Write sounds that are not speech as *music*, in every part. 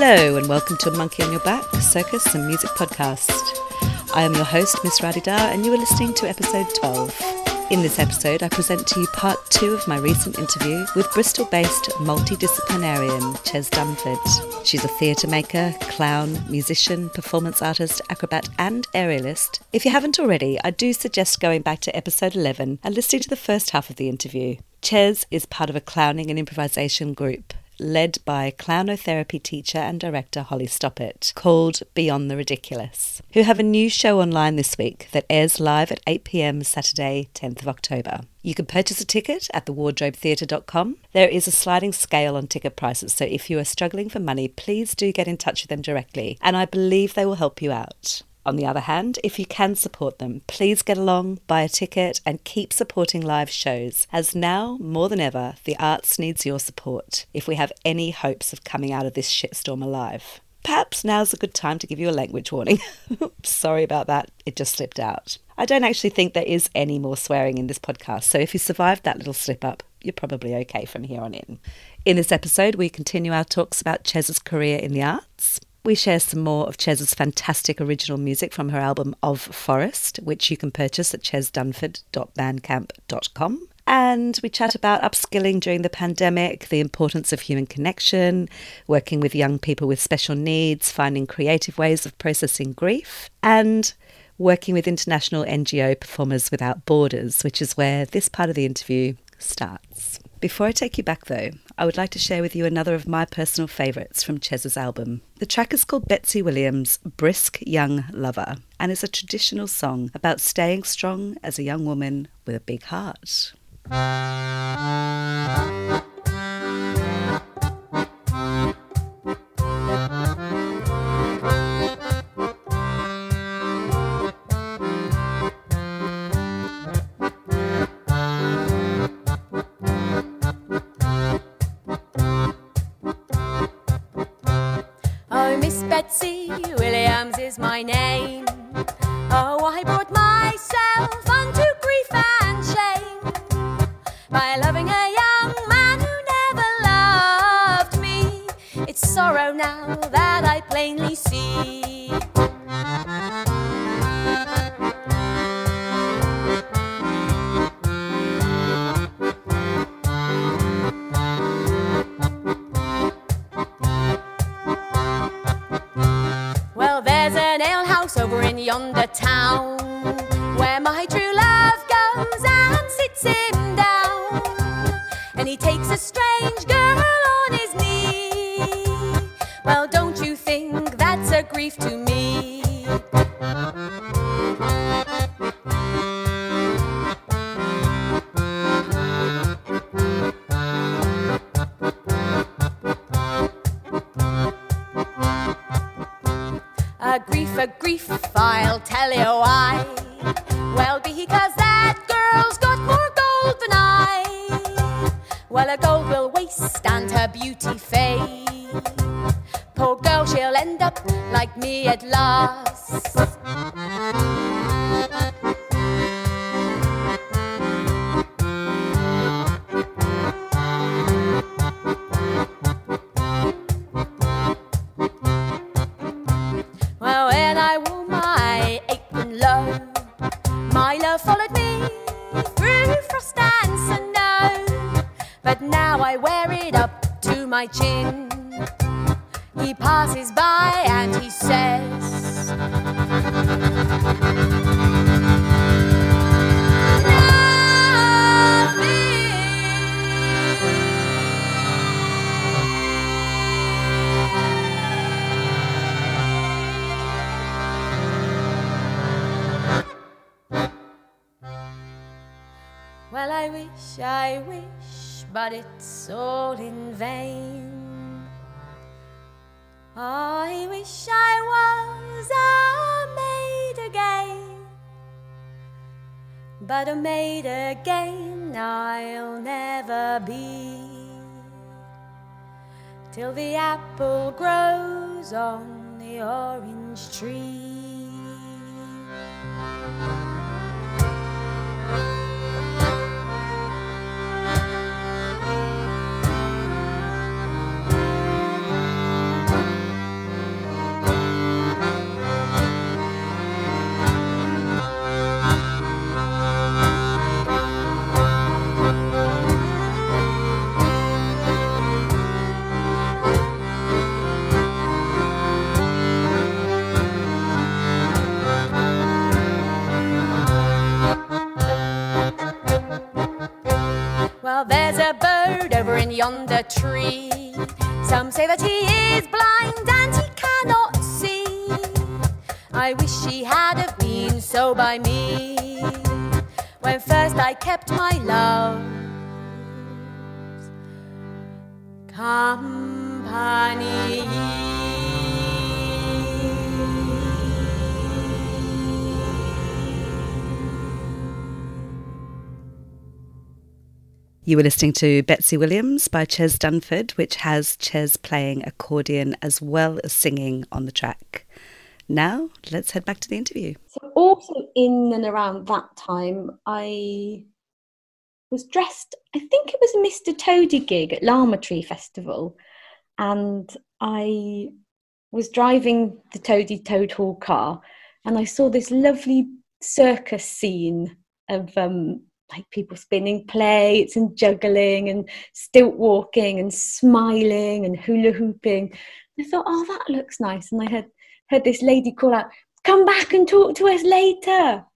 Hello, and welcome to Monkey on Your Back Circus and Music Podcast. I am your host, Miss Radida, and you are listening to episode 12. In this episode, I present to you part two of my recent interview with Bristol based multidisciplinarian Chez Dunford. She's a theatre maker, clown, musician, performance artist, acrobat, and aerialist. If you haven't already, I do suggest going back to episode 11 and listening to the first half of the interview. Chez is part of a clowning and improvisation group led by clownotherapy teacher and director Holly Stoppit, called Beyond the Ridiculous, who have a new show online this week that airs live at 8 pm Saturday, 10th of October. You can purchase a ticket at thewardrobetheatre.com. There is a sliding scale on ticket prices, so if you are struggling for money, please do get in touch with them directly, and I believe they will help you out. On the other hand, if you can support them, please get along, buy a ticket, and keep supporting live shows, as now, more than ever, the arts needs your support if we have any hopes of coming out of this shitstorm alive. Perhaps now's a good time to give you a language warning. *laughs* Sorry about that, it just slipped out. I don't actually think there is any more swearing in this podcast, so if you survived that little slip up, you're probably okay from here on in. In this episode, we continue our talks about Chez's career in the arts, we share some more of Chez's fantastic original music from her album Of Forest, which you can purchase at chezdunford.bandcamp.com. And we chat about upskilling during the pandemic, the importance of human connection, working with young people with special needs, finding creative ways of processing grief, and working with international NGO Performers Without Borders, which is where this part of the interview starts. Before I take you back, though, I would like to share with you another of my personal favourites from Chez's album. The track is called Betsy Williams' Brisk Young Lover and is a traditional song about staying strong as a young woman with a big heart. Betsy Williams is my name. Oh, I brought myself unto grief and shame by loving a young man who never loved me. It's sorrow now that I plainly see. In yonder town where my true love goes and sits him I wish, but it's all in vain. I wish I was a maid again, but a maid again I'll never be. Till the apple grows on the orange tree. Yonder tree. Some say that he is blind and he cannot see. I wish he had have been so by me when first I kept my love's company. You were listening to Betsy Williams by Chez Dunford, which has Chez playing accordion as well as singing on the track. Now, let's head back to the interview. So, also in and around that time, I was dressed, I think it was a Mr. Toady gig at Larmer Tree Festival. And I was driving the Toady Toad Hall car and I saw this lovely circus scene of um, like people spinning plates and juggling and stilt walking and smiling and hula hooping. I thought, oh, that looks nice. And I had heard this lady call out, come back and talk to us later.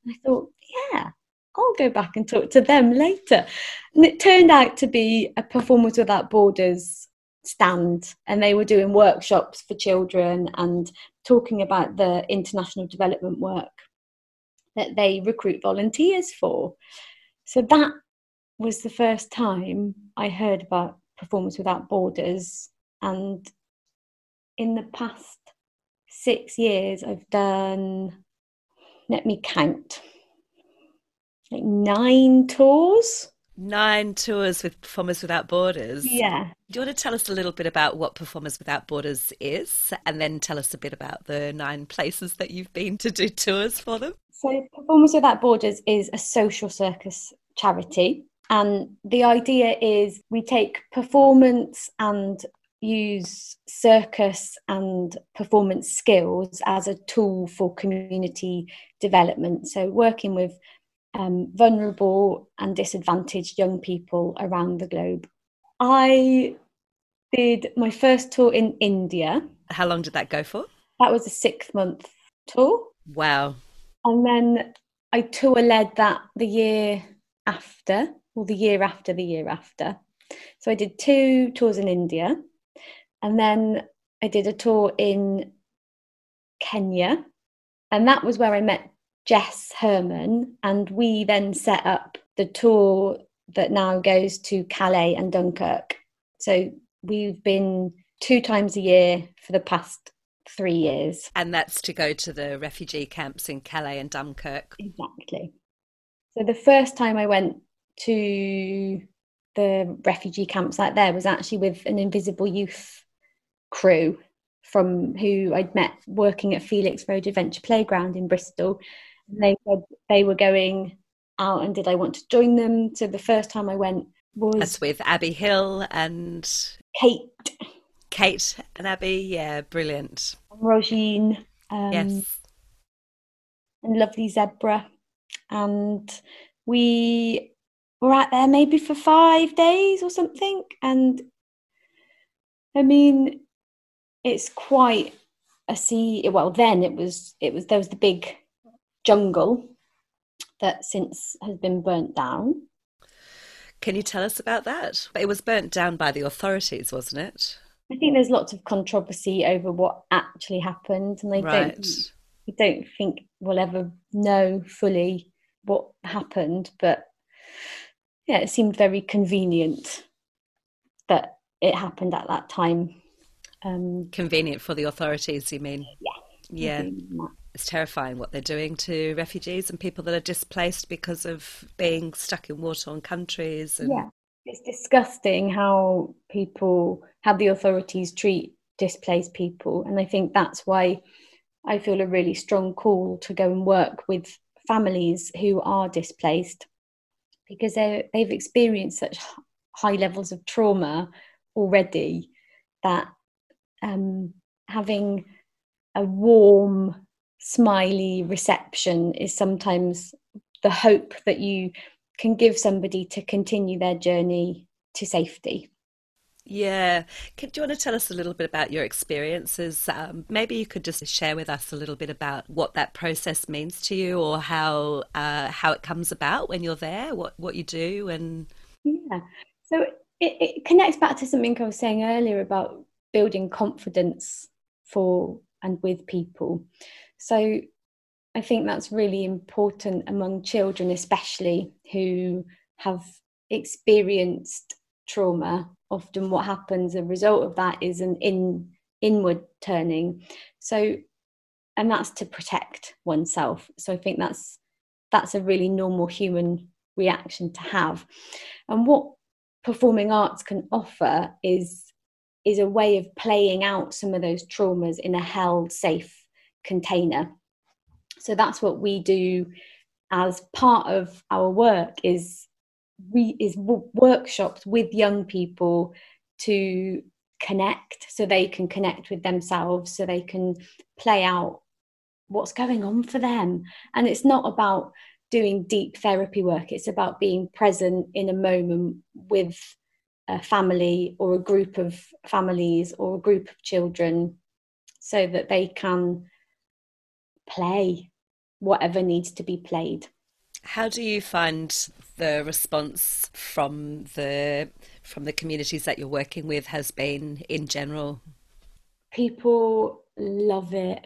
And I thought, yeah, I'll go back and talk to them later. And it turned out to be a Performers Without Borders stand, and they were doing workshops for children and talking about the international development work that they recruit volunteers for. So that was the first time I heard about Performers Without Borders. And in the past six years, I've done, let me count, like nine tours. Nine tours with Performers Without Borders. Yeah. Do you want to tell us a little bit about what Performers Without Borders is and then tell us a bit about the nine places that you've been to do tours for them? So, Performers Without Borders is a social circus charity. And the idea is we take performance and use circus and performance skills as a tool for community development. So, working with um, vulnerable and disadvantaged young people around the globe. I did my first tour in India. How long did that go for? That was a six month tour. Wow. And then I tour led that the year after, or the year after the year after. So I did two tours in India. And then I did a tour in Kenya. And that was where I met Jess Herman. And we then set up the tour that now goes to Calais and Dunkirk. So we've been two times a year for the past three years. And that's to go to the refugee camps in Calais and Dunkirk. Exactly. So the first time I went to the refugee camps out there was actually with an Invisible Youth crew from who I'd met working at Felix Road Adventure Playground in Bristol. And they said they were going out and did I want to join them? So the first time I went was That's with Abby Hill and Kate Kate and Abby. Yeah, brilliant. Rogine um, yes. and Lovely Zebra. And we were out there maybe for five days or something. And I mean, it's quite a sea. Well, then it was, it was, there was the big jungle that since has been burnt down. Can you tell us about that? It was burnt down by the authorities, wasn't it? I think there's lots of controversy over what actually happened, and I Right. don't, I don't think we'll ever know fully what happened. But yeah, it seemed very convenient that it happened at that time. Um, Convenient for the authorities, you mean? Yeah. Yeah. It's terrifying what they're doing to refugees and people that are displaced because of being stuck in war-torn countries. And Yeah, it's disgusting how people, how the authorities treat displaced people. And I think that's why I feel a really strong call to go and work with families who are displaced because they they've experienced such high levels of trauma already that um, having a warm, smiley reception is sometimes the hope that you can give somebody to continue their journey to safety. Yeah. Can, do you want to tell us a little bit about your experiences? Um, maybe you could just share with us a little bit about what that process means to you, or how uh, how it comes about when you're there, what what you do, and Yeah. So it, it connects back to something I was saying earlier about building confidence for and with people. So I think that's really important among children, especially who have experienced trauma. Often, what happens, a result of that is an in inward turning. So, and that's to protect oneself. So I think that's that's a really normal human reaction to have. And what performing arts can offer is is a way of playing out some of those traumas in a held safe container so that's what we do as part of our work is we is w- workshops with young people to connect so they can connect with themselves so they can play out what's going on for them and it's not about doing deep therapy work it's about being present in a moment with a family or a group of families or a group of children so that they can play whatever needs to be played. How do you find the response from the from the communities that you're working with has been in general? People love it.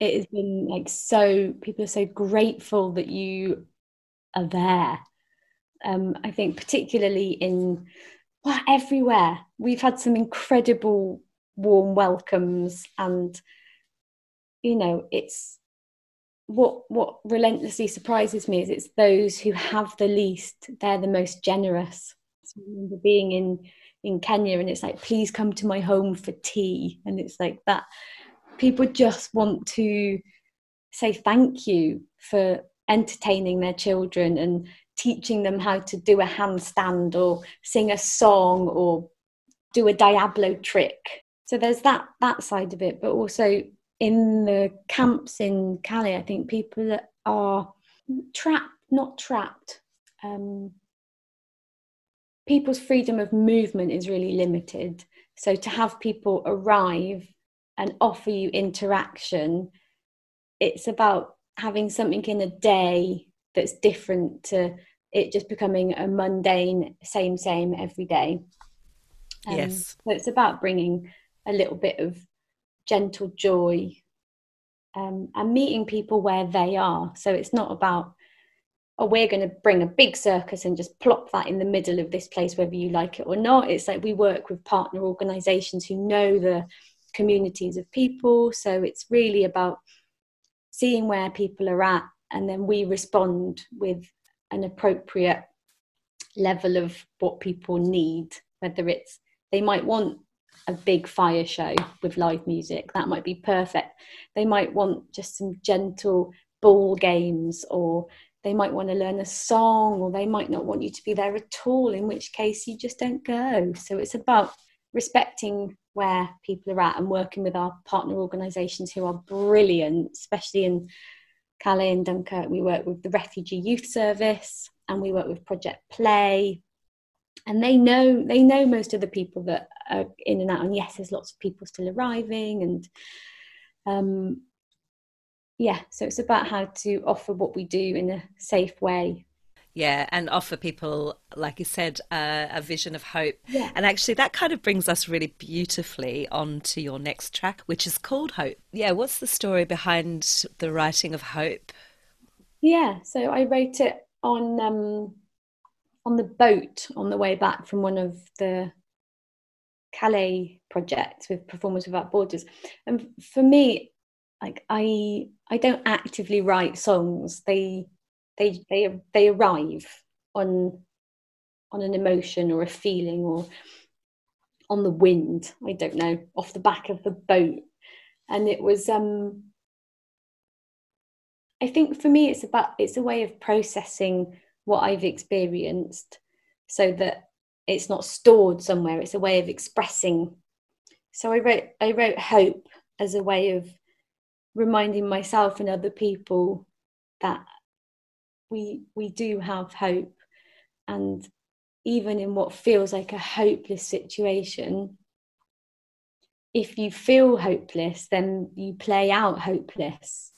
It has been like so people are so grateful that you are there. Um, I think particularly in well, everywhere. We've had some incredible warm welcomes and you know, it's what what relentlessly surprises me is it's those who have the least they're the most generous. So I remember being in in Kenya and it's like please come to my home for tea. And it's like that. People just want to say thank you for entertaining their children and teaching them how to do a handstand or sing a song or do a diablo trick. So there's that that side of it but also in the camps in Calais, I think people that are trapped, not trapped. Um, people's freedom of movement is really limited. So to have people arrive and offer you interaction, it's about having something in a day that's different to it just becoming a mundane same same every day. Um, yes. So it's about bringing a little bit of gentle joy um, and meeting people where they are. So it's not about, oh, we're going to bring a big circus and just plop that in the middle of this place, whether you like it or not. It's like we work with partner organizations who know the communities of people. So it's really about seeing where people are at and then we respond with an appropriate level of what people need, whether it's they might want a big fire show with live music. That might be perfect. They might want just some gentle ball games, or they might want to learn a song, or they might not want you to be there at all, in which case you just don't go. So it's about respecting where people are at and working with our partner organisations who are brilliant, especially in Calais and Dunkirk. We work with the Refugee Youth Service and we work with Project Play and they know they know most of the people that are in and out. And yes there's lots of people still arriving and um yeah so it's about how to offer what we do in a safe way. Yeah and offer people like you said uh, a vision of hope. Yeah. and actually that kind of brings us really beautifully on to your next track which is called hope. Yeah what's the story behind the writing of hope? Yeah so i wrote it on um on the boat on the way back from one of the Calais project with Performers Without Borders. And for me, like I I don't actively write songs. They they they they arrive on on an emotion or a feeling or on the wind, I don't know, off the back of the boat. And it was um I think for me it's about it's a way of processing what I've experienced so that it's not stored somewhere it's a way of expressing. So I wrote I wrote hope as a way of reminding myself and other people that we we do have hope. And even in what feels like a hopeless situation if you feel hopeless then you play out hopeless.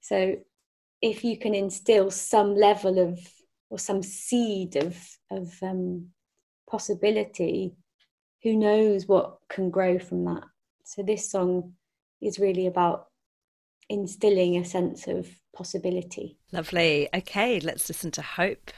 So if you can instill some level of or some seed of of um, possibility, who knows what can grow from that? So, this song is really about instilling a sense of possibility. Lovely. Okay, let's listen to Hope.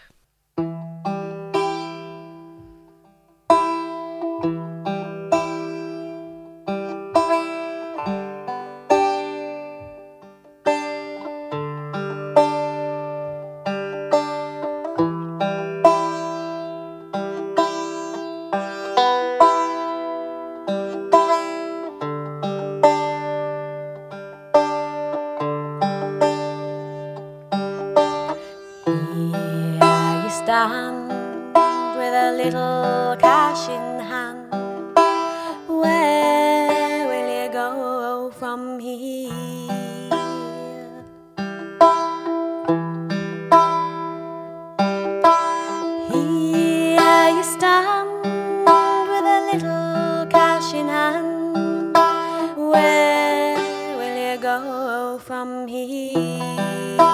from here.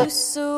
Isso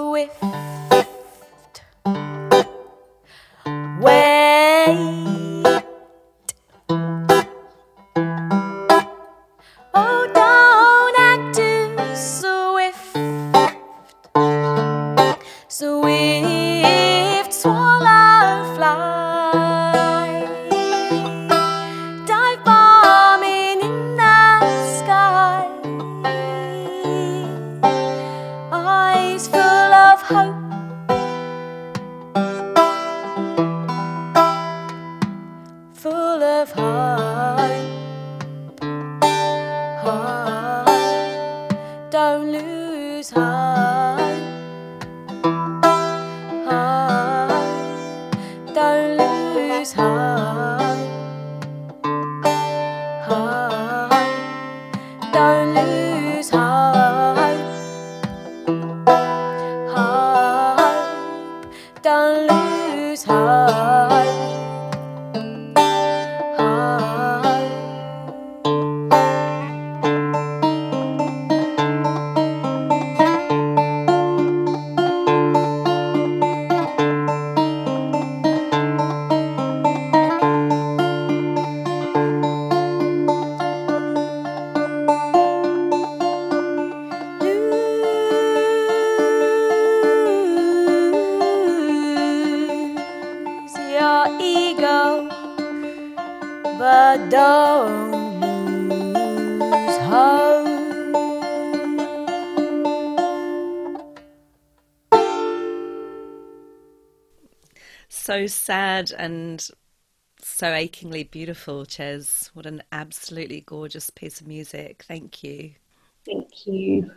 so sad and so achingly beautiful, Chez. What an absolutely gorgeous piece of music. Thank you. Thank you.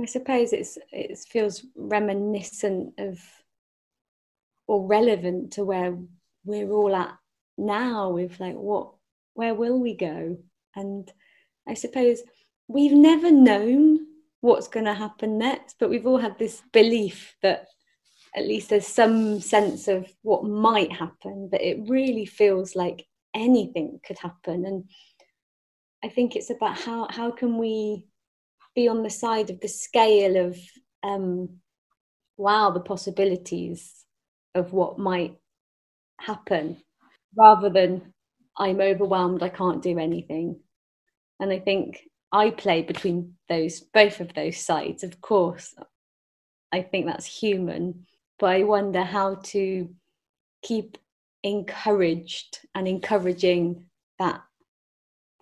I suppose it's it feels reminiscent of or relevant to where we're all at now with like what where will we go? And I suppose we've never known what's going to happen next, but we've all had this belief that at least there's some sense of what might happen, but it really feels like anything could happen. And I think it's about how how can we be on the side of the scale of um, wow, the possibilities of what might happen, rather than I'm overwhelmed, I can't do anything. And I think I play between those both of those sides. Of course, I think that's human, but I wonder how to keep encouraged and encouraging that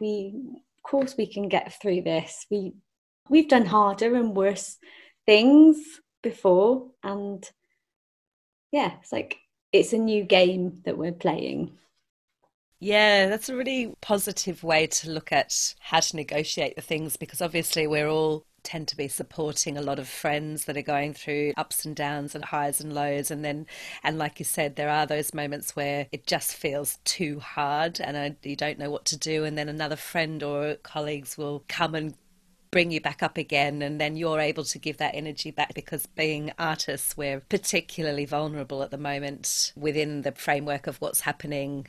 we of course we can get through this. We we've done harder and worse things before and yeah, it's like it's a new game that we're playing. Yeah, that's a really positive way to look at how to negotiate the things because obviously we're all tend to be supporting a lot of friends that are going through ups and downs and highs and lows. And then and like you said there are those moments where it just feels too hard and uh, you don't know what to do. And then another friend or colleagues will come and bring you back up again. And then you're able to give that energy back because being artists we're particularly vulnerable at the moment within the framework of what's happening.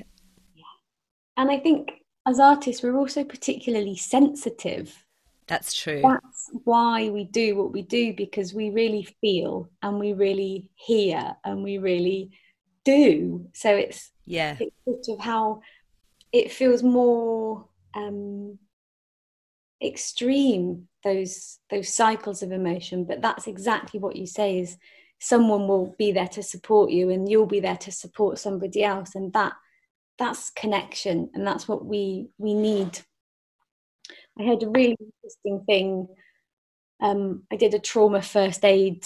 And I think as artists, we're also particularly sensitive. That's true. That's why we do what we do because we really feel and we really hear and we really do. So it's yeah, it's sort of how it feels more um, extreme those those cycles of emotion. But that's exactly what you say is someone will be there to support you and you'll be there to support somebody else, and that that's connection and that's what we we need i heard a really interesting thing. Um, i did a trauma first aid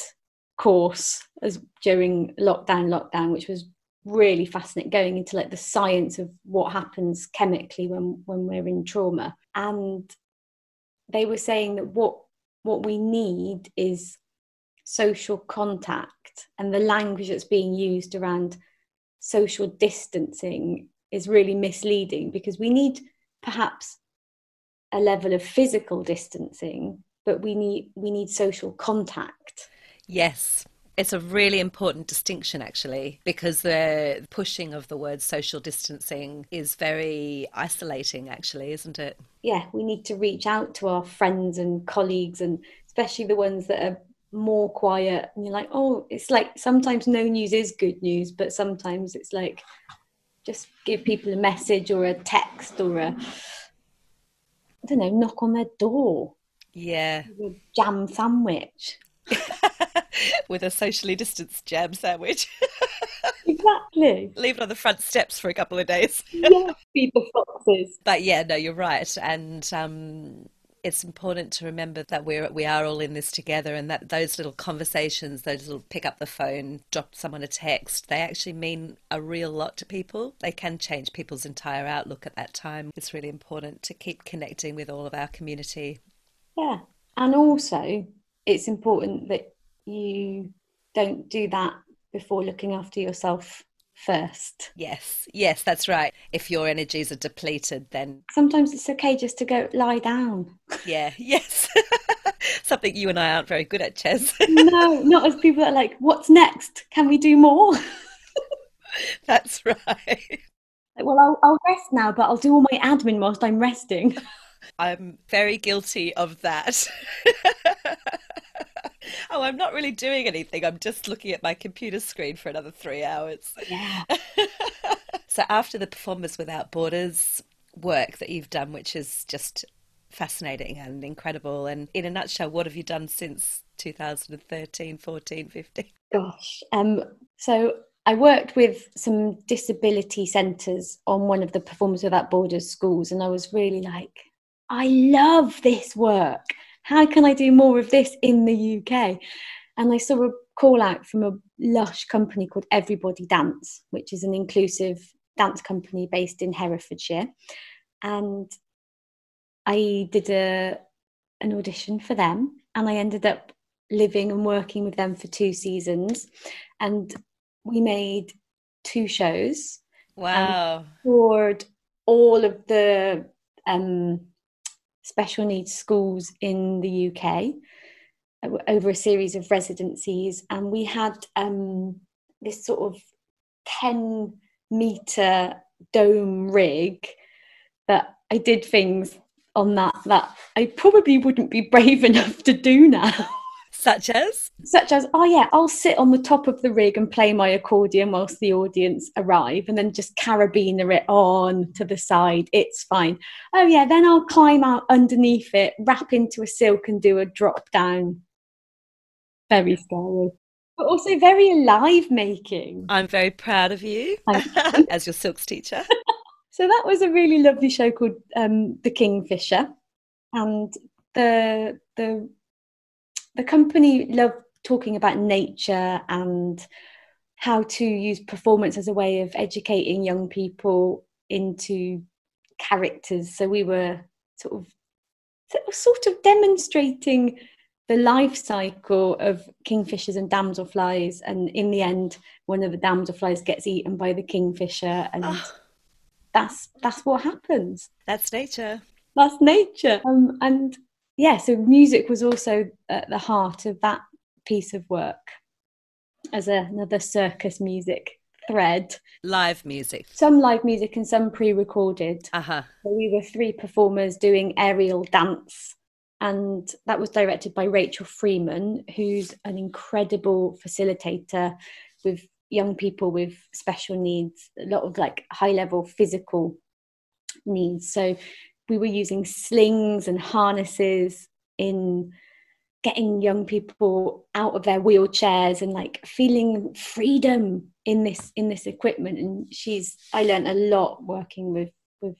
course as during lockdown lockdown which was really fascinating going into like the science of what happens chemically when when we're in trauma. And they were saying that what what we need is social contact and the language that's being used around social distancing is really misleading because we need perhaps a level of physical distancing but we need we need social contact. Yes. It's a really important distinction actually because the pushing of the word social distancing is very isolating actually isn't it? Yeah we need to reach out to our friends and colleagues and especially the ones that are more quiet. And you're like oh it's like sometimes no news is good news but sometimes it's like just give people a message or a text or a I don't know, knock on their door. Yeah. A jam sandwich. *laughs* With a socially distanced jam sandwich. *laughs* exactly. Leave it on the front steps for a couple of days. yeah, feed the *laughs* foxes. But yeah, no, you're right. And um, it's important to remember that we're we are all in this together and that those little conversations those little pick up the phone drop someone a text they actually mean a real lot to people. They can change people's entire outlook at that time. It's really important to keep connecting with all of our community. Yeah. And also it's important that you don't do that before looking after yourself first. Yes, yes, that's right. If your energies are depleted, then sometimes it's okay just to go lie down. Yeah, *laughs* yes. *laughs* Something you and I aren't very good at, Chez. *laughs* no, not as people are like, what's next? Can we do more? that's right. Like, well, I'll, I'll rest now, but I'll do all my admin whilst I'm resting. I'm very guilty of that oh, I'm not really doing anything. I'm just looking at my computer screen for another three hours. Yeah. *laughs* so after the Performers Without Borders work that you've done, which is just fascinating and incredible, and in a nutshell, what have you done since 2013, 14, 15? Gosh. Um, so I worked with some disability centres on one of the Performers Without Borders schools, and I was really like, I love this work how can I do more of this in the UK? And I saw a call out from a lush company called Everybody Dance, which is an inclusive dance company based in Herefordshire. And I did a an audition for them and I ended up living and working with them for two seasons. And we made two shows. Wow. toured all of the um, special needs schools in the UK. over a series of residencies, and we had um, this sort of 10 meter dome rig that I did things on that that I probably wouldn't be brave *laughs* enough to do now. Such as? Such as, oh yeah, I'll sit on the top of the rig and play my accordion whilst the audience arrive and then just carabiner it on to the side. It's fine. Oh yeah, then I'll climb out underneath it, wrap into a silk and do a drop down. Very scary. But also very alive making. I'm very proud of you *laughs* as your silks teacher. *laughs* so that was a really lovely show called um, The Kingfisher. And the the the company loved talking about nature and how to use performance as a way of educating young people into characters. So we were sort of sort of demonstrating the life cycle of kingfishers and damselflies, and in the end, one of the damselflies gets eaten by the kingfisher, and oh. that's that's what happens. That's nature. That's nature. Um, and yeah, so music was also at the heart of that piece of work as a, another circus music thread. Live music. Some live music and some pre recorded. Uh-huh. So we were three performers doing aerial dance. And that was directed by Rachel Freeman, who's an incredible facilitator with young people with special needs, a lot of like high level physical needs. So we were using slings and harnesses in getting young people out of their wheelchairs and like feeling freedom in this in this equipment. And she's i learned a lot working with with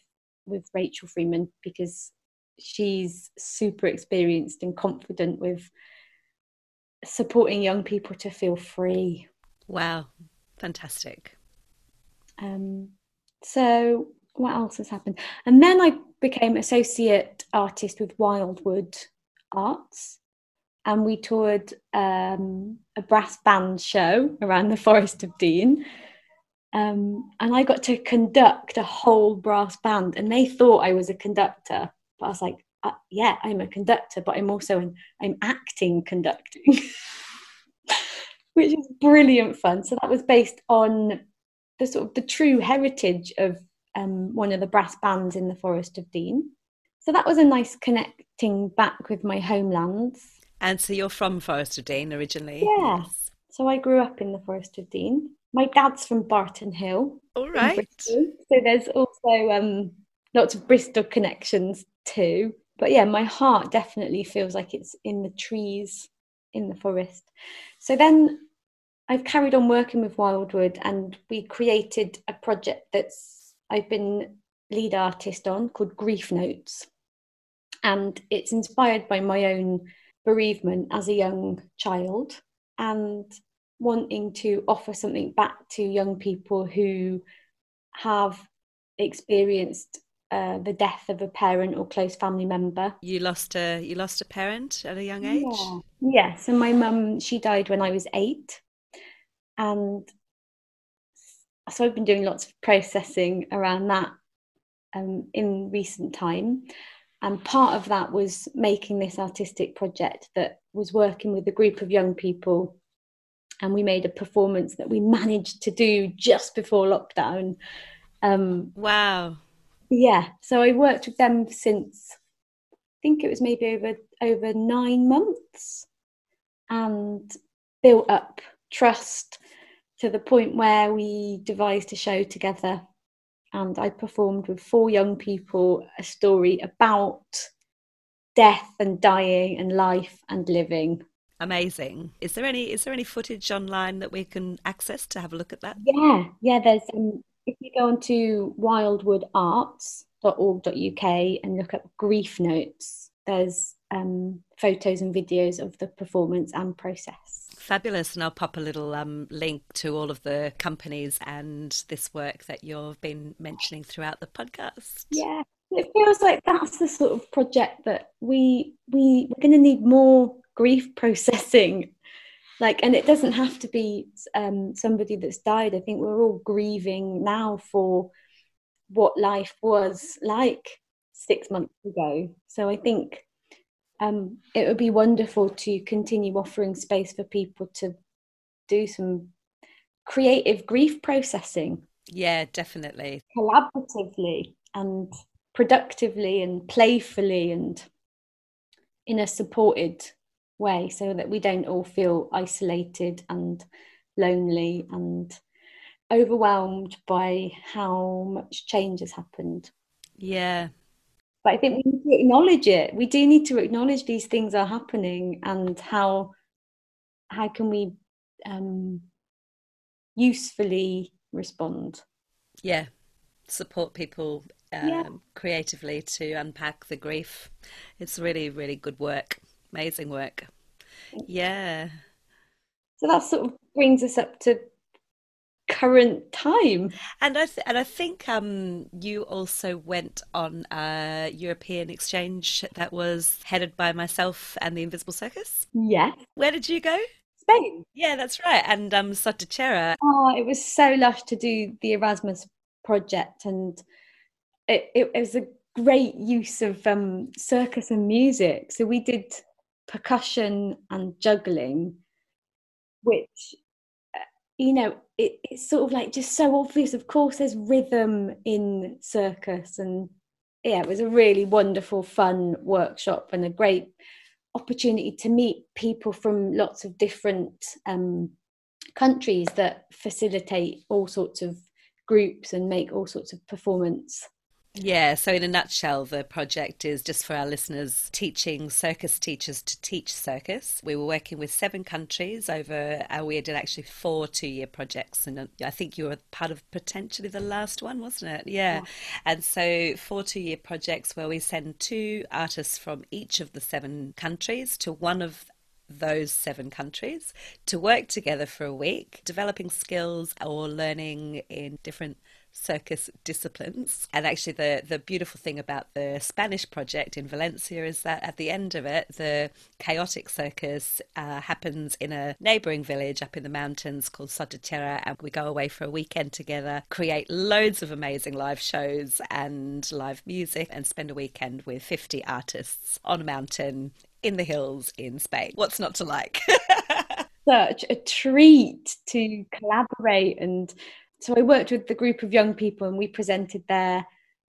with rachel freeman because she's super experienced and confident with supporting young people to feel free. Wow. Fantastic. Um so what else has happened? And then i became associate artist with Wildwood Arts, and we toured um, a brass band show around the Forest of Dean. Um, and I got to conduct a whole brass band, and they thought I was a conductor, but I was like, uh, "Yeah, I'm a conductor, but I'm also an I'm acting conducting." *laughs* which is brilliant fun. So that was based on the sort of the true heritage of um, one of the brass bands in the Forest of Dean. So that was a nice connecting back with my homelands. And so you're from Forest of Dean originally? Yeah. Yes. So I grew up in the Forest of Dean. My dad's from Barton Hill. All right. So there's also um, lots of Bristol connections too. But yeah, my heart definitely feels like it's in the trees in the forest. So then I've carried on working with Wildwood and we created a project that's I've been lead artist on called Grief Notes. And it's inspired by my own bereavement as a young child and wanting to offer something back to young people who have experienced uh, the death of a parent or close family member. You lost a you lost a parent at a young age. Yeah. yeah. So my mum she died when I was eight, and so I've been doing lots of processing around that um, in recent time. And part of that was making this artistic project that was working with a group of young people. And we made a performance that we managed to do just before lockdown. Um, wow. Yeah. So I worked with them since I think it was maybe over over nine months and built up trust to the point where we devised a show together and I performed with four young people a story about death and dying and life and living. Amazing. Is there any is there any footage online that we can access to have a look at that? Yeah, yeah. There's um, if you go onto wildwoodarts.org.uk and look up grief notes, there's um, photos and videos of the performance and process. Fabulous. And I'll pop a little um, link to all of the companies and this work that you've been mentioning throughout the podcast. Yeah. It feels like that's the sort of project that we we we're going to need more grief *laughs* processing like and it doesn't have to be um, somebody that's died i think we're all grieving now for what life was like six months ago so i think um, it would be wonderful to continue offering space for people to do some creative grief processing. Yeah, definitely. Collaboratively and productively and playfully and in a supported way so that we don't all feel isolated and lonely and overwhelmed by how much change has happened. Yeah. But I think we need to acknowledge it. We do need to acknowledge these things are happening and how how can we um, usefully respond. Yeah, support people um, Yeah. creatively to unpack the grief. It's really, really good work. Amazing work. Yeah. So that sort of brings us up to current time. And I th and I think um, you also went on a European exchange that was headed by myself and the Invisible Circus. Yes, Where did you go? Spain. Yeah, that's right. And um, Sottotera. Oh, it was so lush to do the Erasmus project, and it, it, was a great use of um, circus and music. So we did percussion and juggling, which you know it, it's sort of like just so obvious. Of course, there's rhythm in circus, and yeah, it was a really wonderful, fun workshop and a great opportunity to meet people from lots of different um, countries that facilitate all sorts of groups and make all sorts of performance. Yeah, so in a nutshell, the project is just for our listeners teaching circus teachers to teach circus. We were working with seven countries over, uh, we did actually four two year projects, and uh, I think you were part of potentially the last one, wasn't it? Yeah. And so, four two year projects where we send two artists from each of the seven countries to one of those seven countries to work together for a week, developing skills or learning in different circus disciplines. And actually, the, the beautiful thing about the Spanish project in Valencia is that at the end of it, the chaotic circus uh, happens in a neighboring village up in the mountains called Sototerra, and we go away for a weekend together, create loads of amazing live shows and live music, and spend a weekend with 50 artists on a mountain in the hills in Spain. What's not to like? *laughs* Such a treat to collaborate. And so I worked with the group of young people and we presented their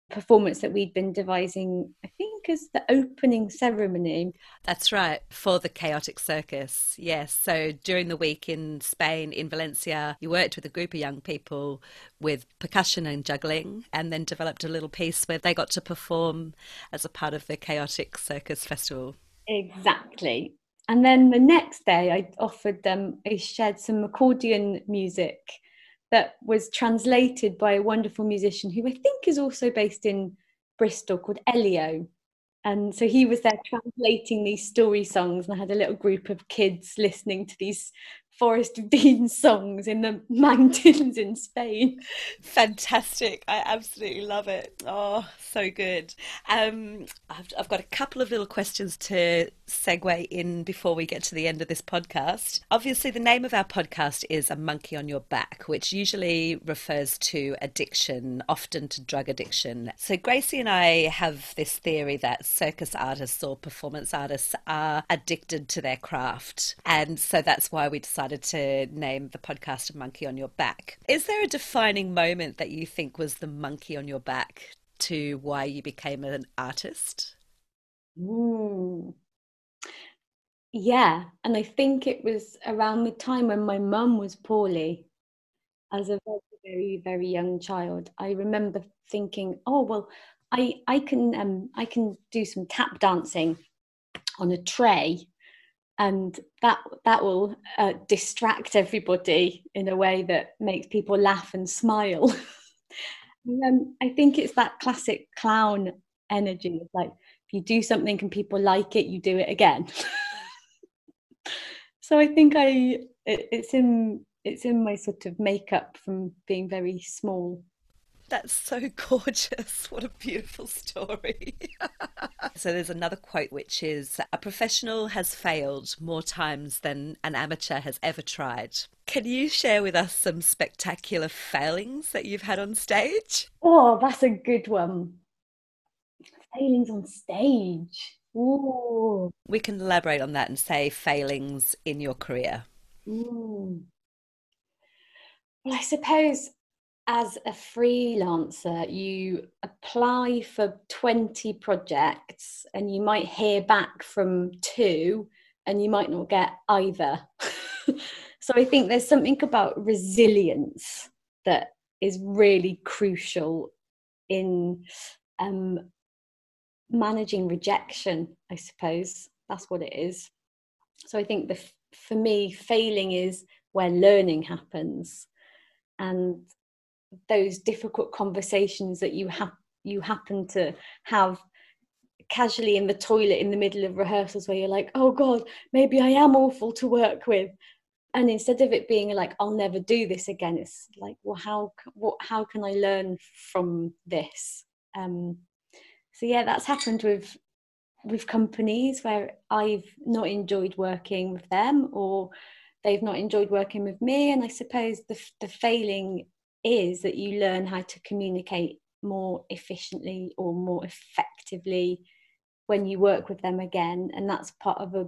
performance that we'd been devising, I think, as the opening ceremony. That's right, for the Chaotic Circus. Yes. So during the week in Spain, in Valencia, you worked with a group of young people with percussion and juggling, and then developed a little piece where they got to perform as a part of the Chaotic Circus Festival. Exactly. And then the next day, I offered them, I shared some accordion music that was translated by a wonderful musician who I think is also based in Bristol called Elio. And so he was there translating these story songs, and I had a little group of kids listening to these Forest Dean *laughs* songs in the mountains in Spain. Fantastic. I absolutely love it. Oh, so good. Um, I've, I've got a couple of little questions to segue in before we get to the end of this podcast. Obviously, the name of our podcast is A Monkey on Your Back, which usually refers to addiction, often to drug addiction. So, Gracie and I have this theory that circus artists or performance artists are addicted to their craft. And so that's why we decided to name the podcast A Monkey on Your Back. Is there a defining moment that you think was the monkey on your back to why you became an artist? Ooh. Yeah, and I think it was around the time when my mum was poorly as a very, very, young child. I remember thinking, oh well, I I can um I can do some tap dancing on a tray and that that will uh, distract everybody in a way that makes people laugh and smile. *laughs* um, I think it's that classic clown energy like if you do something and people like it, you do it again. *laughs* so I think I it, it's in it's in my sort of makeup from being very small. That's so gorgeous. *laughs* What a beautiful story. *laughs* so there's another quote which is a professional has failed more times than an amateur has ever tried. Can you share with us some spectacular failings that you've had on stage? Oh, that's a good one. Failings on stage. Ooh. We can elaborate on that and say failings in your career. Mm. Well, I suppose as a freelancer, you apply for 20 projects and you might hear back from two and you might not get either. *laughs* so I think there's something about resilience that is really crucial in um, managing rejection, I suppose. That's what it is. So I think the, for me, failing is where learning happens. And those difficult conversations that you have you happen to have casually in the toilet in the middle of rehearsals where you're like oh god maybe i am awful to work with and instead of it being like i'll never do this again it's like well how what how can i learn from this um so yeah that's happened with with companies where i've not enjoyed working with them or they've not enjoyed working with me. And i suppose the the failing is that you learn how to communicate more efficiently or more effectively when you work with them again. And that's part of a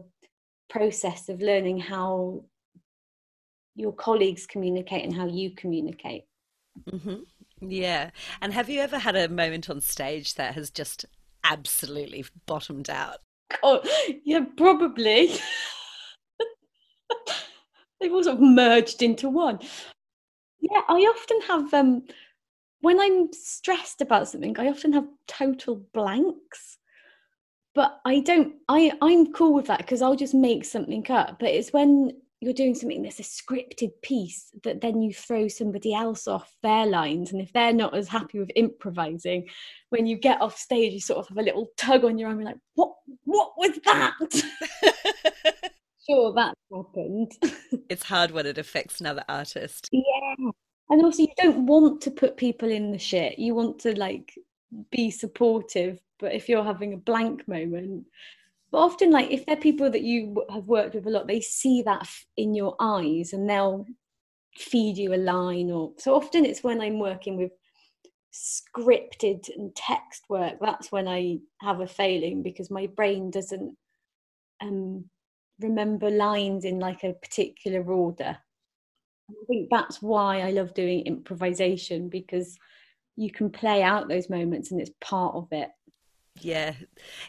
process of learning how your colleagues communicate and how you communicate. Mm-hmm. Yeah and have you ever had a moment on stage that has just absolutely bottomed out oh yeah probably *laughs* they've all sort of merged into one yeah, I often have um when I'm stressed about something, I often have total blanks. But I don't I I'm cool with that because I'll just make something up. But it's when you're doing something that's a scripted piece that then you throw somebody else off their lines and if they're not as happy with improvising when you get off stage you sort of have a little tug on your arm you're like what what was that *laughs* sure that happened. *laughs* it's hard when it affects another artist. Yeah. And also you don't want to put people in the shit. You want to like be supportive, but if you're having a blank moment, but often like if they're people that you have worked with a lot, they see that in your eyes and they'll feed you a line or so often it's when I'm working with scripted and text work that's when I have a failing because my brain doesn't um remember lines in like a particular order. I think that's why I love doing improvisation because you can play out those moments and it's part of it. Yeah,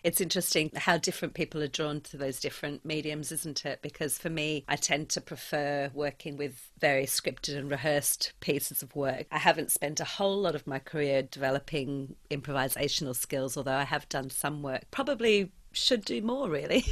it's interesting how different people are drawn to those different mediums, isn't it? Because for me, I tend to prefer working with very scripted and rehearsed pieces of work. I haven't spent a whole lot of my career developing improvisational skills, although I have done some work. Probably should do more, really.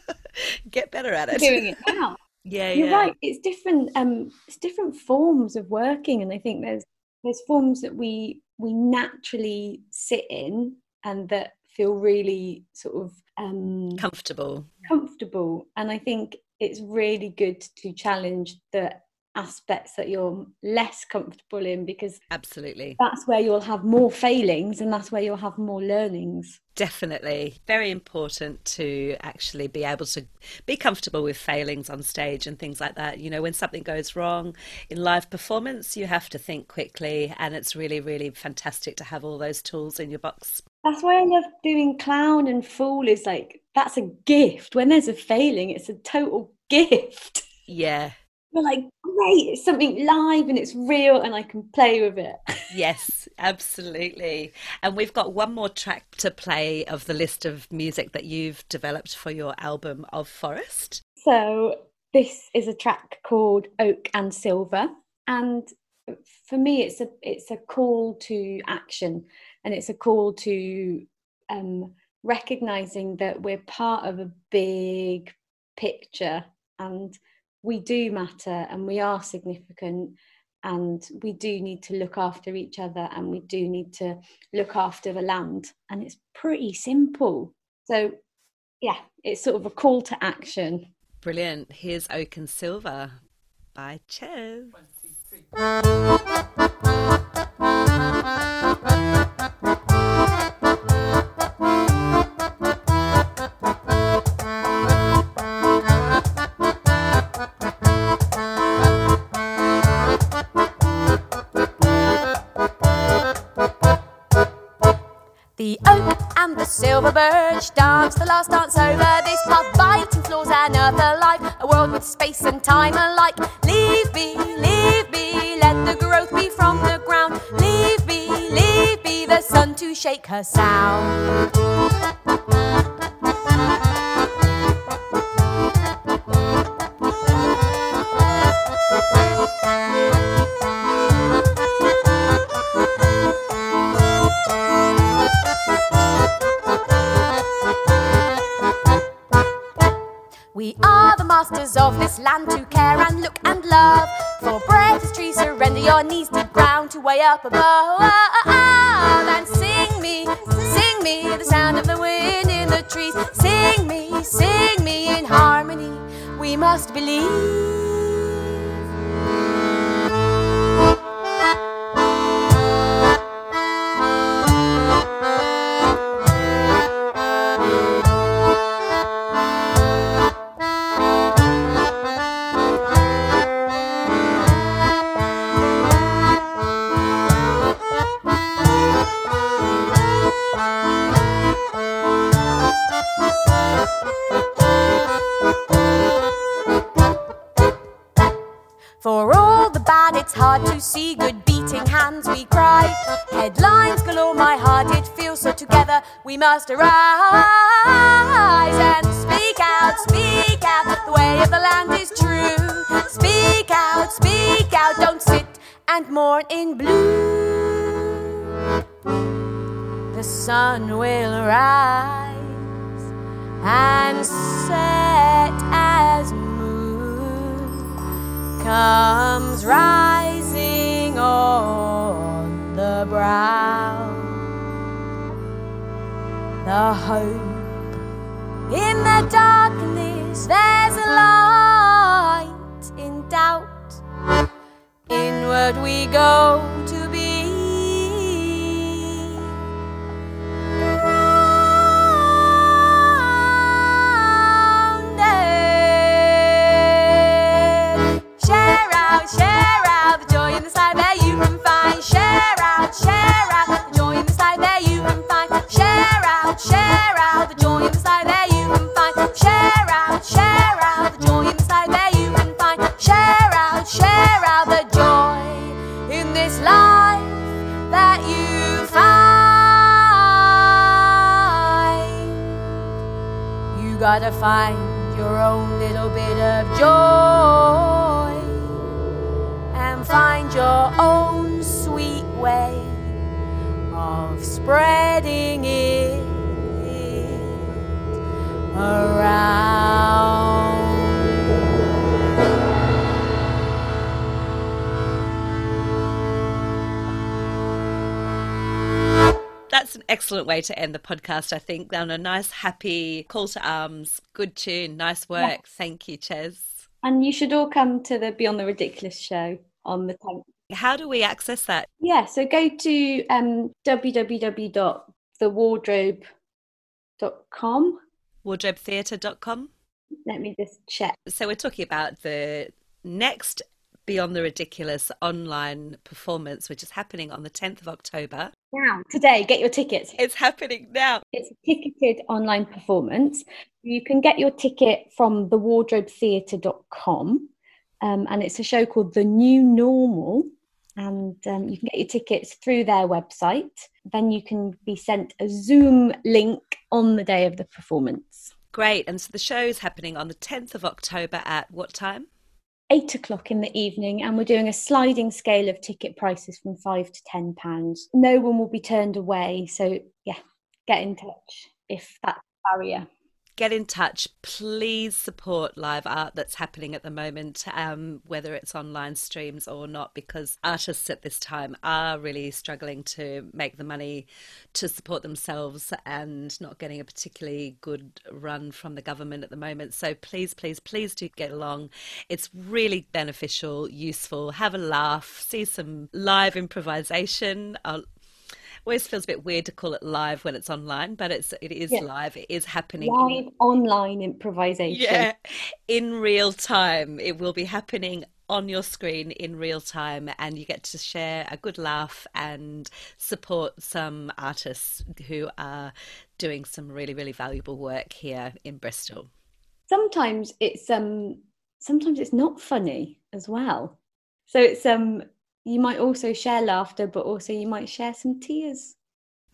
*laughs* get better at it. Doing it now. *laughs* yeah, you're yeah. right. It's different. Um, it's different forms of working, and I think there's there's forms that we we naturally sit in and that feel really sort of um, comfortable. Comfortable, and I think it's really good to challenge the aspects that you're less comfortable in because absolutely. that's where you'll have more failings and that's where you'll have more learnings. Definitely. Very important to actually be able to be comfortable with failings on stage and things like that. You know when something goes wrong in live performance you have to think quickly and it's really really fantastic to have all those tools in your box that's why i love doing clown and fool is like that's a gift when there's a failing it's a total gift yeah *laughs* we're like, great, it's something live and it's real and I can play with it. *laughs* yes, absolutely. And we've got one more track to play of the list of music that you've developed for your album of Forest. So this is a track called Oak and Silver. And for me it's a it's a call to action and it's a call to um, recognizing that we're part of a big picture and we do matter and we are significant and we do need to look after each other and we do need to look after the land. And it's pretty simple. So yeah it's sort of a call to action. Brilliant. Here's oak and silver by Chez. The oak silver birch dance, the last dance over this path, biting floors, another life, a world with space and time alike. Leave me, leave me, let the growth be from the ground. Leave me, leave me, the sun to shake her sound. Masters of this land to care and look and love. For breath is tree, surrender your knees to ground to way up above. And sing me, sing me the sound of the wind in the trees. Sing me, sing me in harmony. We must believe. Must arise and speak out, speak out. The way of the land is true. Speak out, speak out. Don't sit and mourn in blue. The sun will rise and set as moon comes The hope in the darkness, there's a light in doubt. Inward we go gotta find your own little bit of joy and find your own sweet way of spreading it around. That's an excellent way to end the podcast, I think. On a nice, happy call to arms. Good tune. Nice work. Thank you, Chez. And you should all come to the Beyond the Ridiculous show on the 10th. How do we access that? Yeah, so go to um, www.thewardrobe.com. Wardrobetheatre.com. Let me just check. So we're talking about the next Beyond the Ridiculous online performance, which is happening on the 10th of October. Now, today, get your tickets. It's happening now. It's a ticketed online performance. You can get your ticket from thewardrobetheatre.com. Um, and it's a show called The New Normal. And um, you can get your tickets through their website. Then you can be sent a Zoom link on the day of the performance. Great. And so the show is happening on the 10th of October at what time? Eight o'clock in the evening, and we're doing a sliding scale of ticket prices from five to ten pounds. No one will be turned away. So, yeah, get in touch if that's a barrier. Get in touch. Please support live art that's happening at the moment, um, whether it's online streams or not, because artists at this time are really struggling to make the money to support themselves and not getting a particularly good run from the government at the moment. So please, please, please do get along. It's really beneficial, useful. Have a laugh, see some live improvisation. I'll, always feels a bit weird to call it live when it's online, but it's it is Yeah. live. It is happening. Live online improvisation. Yeah, in real time. It will be happening on your screen in real time and you get to share a good laugh and support some artists who are doing some really, really valuable work here in Bristol. Sometimes it's um sometimes it's not funny as well. So it's um you might also share laughter, but also you might share some tears.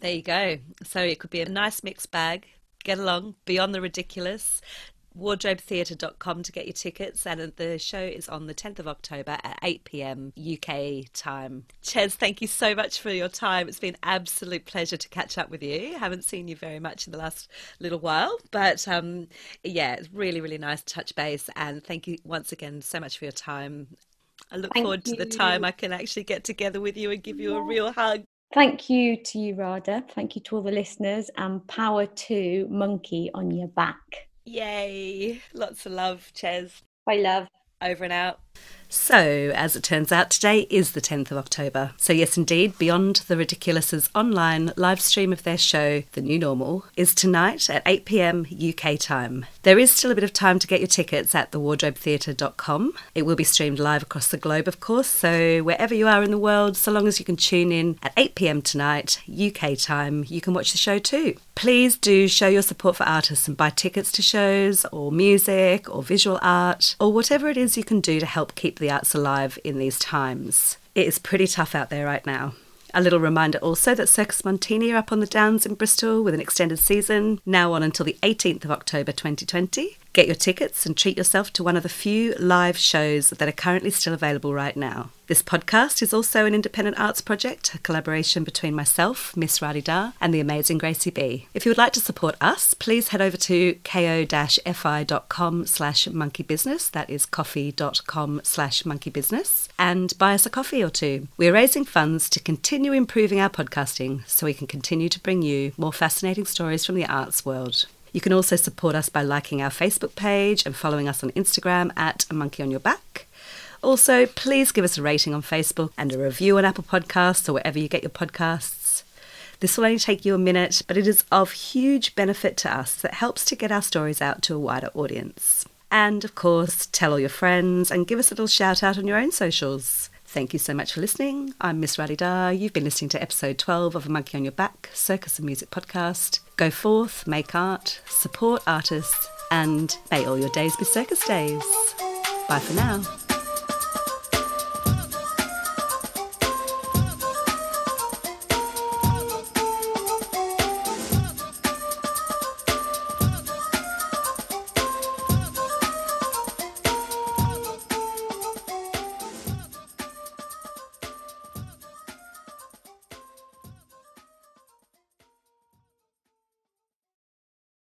There you go. So it could be a nice mixed bag. Get along beyond the ridiculous wardrobetheatre.com to get your tickets and the show is on the 10th of October at 8 p.m. UK time. Chez, thank you so much for your time. It's been an absolute pleasure to catch up with you. Haven't seen you very much in the last little while, but um, yeah, it's really, really nice to touch base and thank you once again so much for your time. I look Thank forward to the time I can actually get together with you and give you a real hug. Thank you to you, Rada. Thank you to all the listeners and power to Monkey on your back. Yay! Lots of love, Chez. Bye, love. Over and out. So, as it turns out, today is the 10th of October. So, yes, indeed, Beyond the Ridiculous's online live stream of their show, The New Normal, is tonight at 8 pm UK time. There is still a bit of time to get your tickets at thewardrobetheatre.com. It will be streamed live across the globe, of course, so wherever you are in the world, so long as you can tune in at 8 pm tonight, UK time, you can watch the show too. Please do show your support for artists and buy tickets to shows, or music, or visual art, or whatever it is you can do to help keep the arts alive in these times. It is pretty tough out there right now. A little reminder also that Circus Montini are up on the Downs in Bristol with an extended season, now on until the 18th of October 2020. Get your tickets and treat yourself to one of the few live shows that are currently still available right now. This podcast is also an independent arts project, a collaboration between myself, Miss Radida, and the amazing Gracie B. If you would like to support us, please head over to ko-fi.com slash monkeybusiness, that is coffee.com slash monkeybusiness, and buy us a coffee or two. We're raising funds to continue improving our podcasting so we can continue to bring you more fascinating stories from the arts world. You can also support us by liking our Facebook page and following us on Instagram at A Monkey on Your Back. Also, please give us a rating on Facebook and a review on Apple Podcasts or wherever you get your podcasts. This will only take you a minute, but it is of huge benefit to us that helps to get our stories out to a wider audience. And of course, tell all your friends and give us a little shout out on your own socials. Thank you so much for listening. I'm Miss Radida. You've been listening to episode 12 of A Monkey on Your Back, Circus and Music podcast. Go forth, make art, support artists, and may all your days be circus days. Bye for now.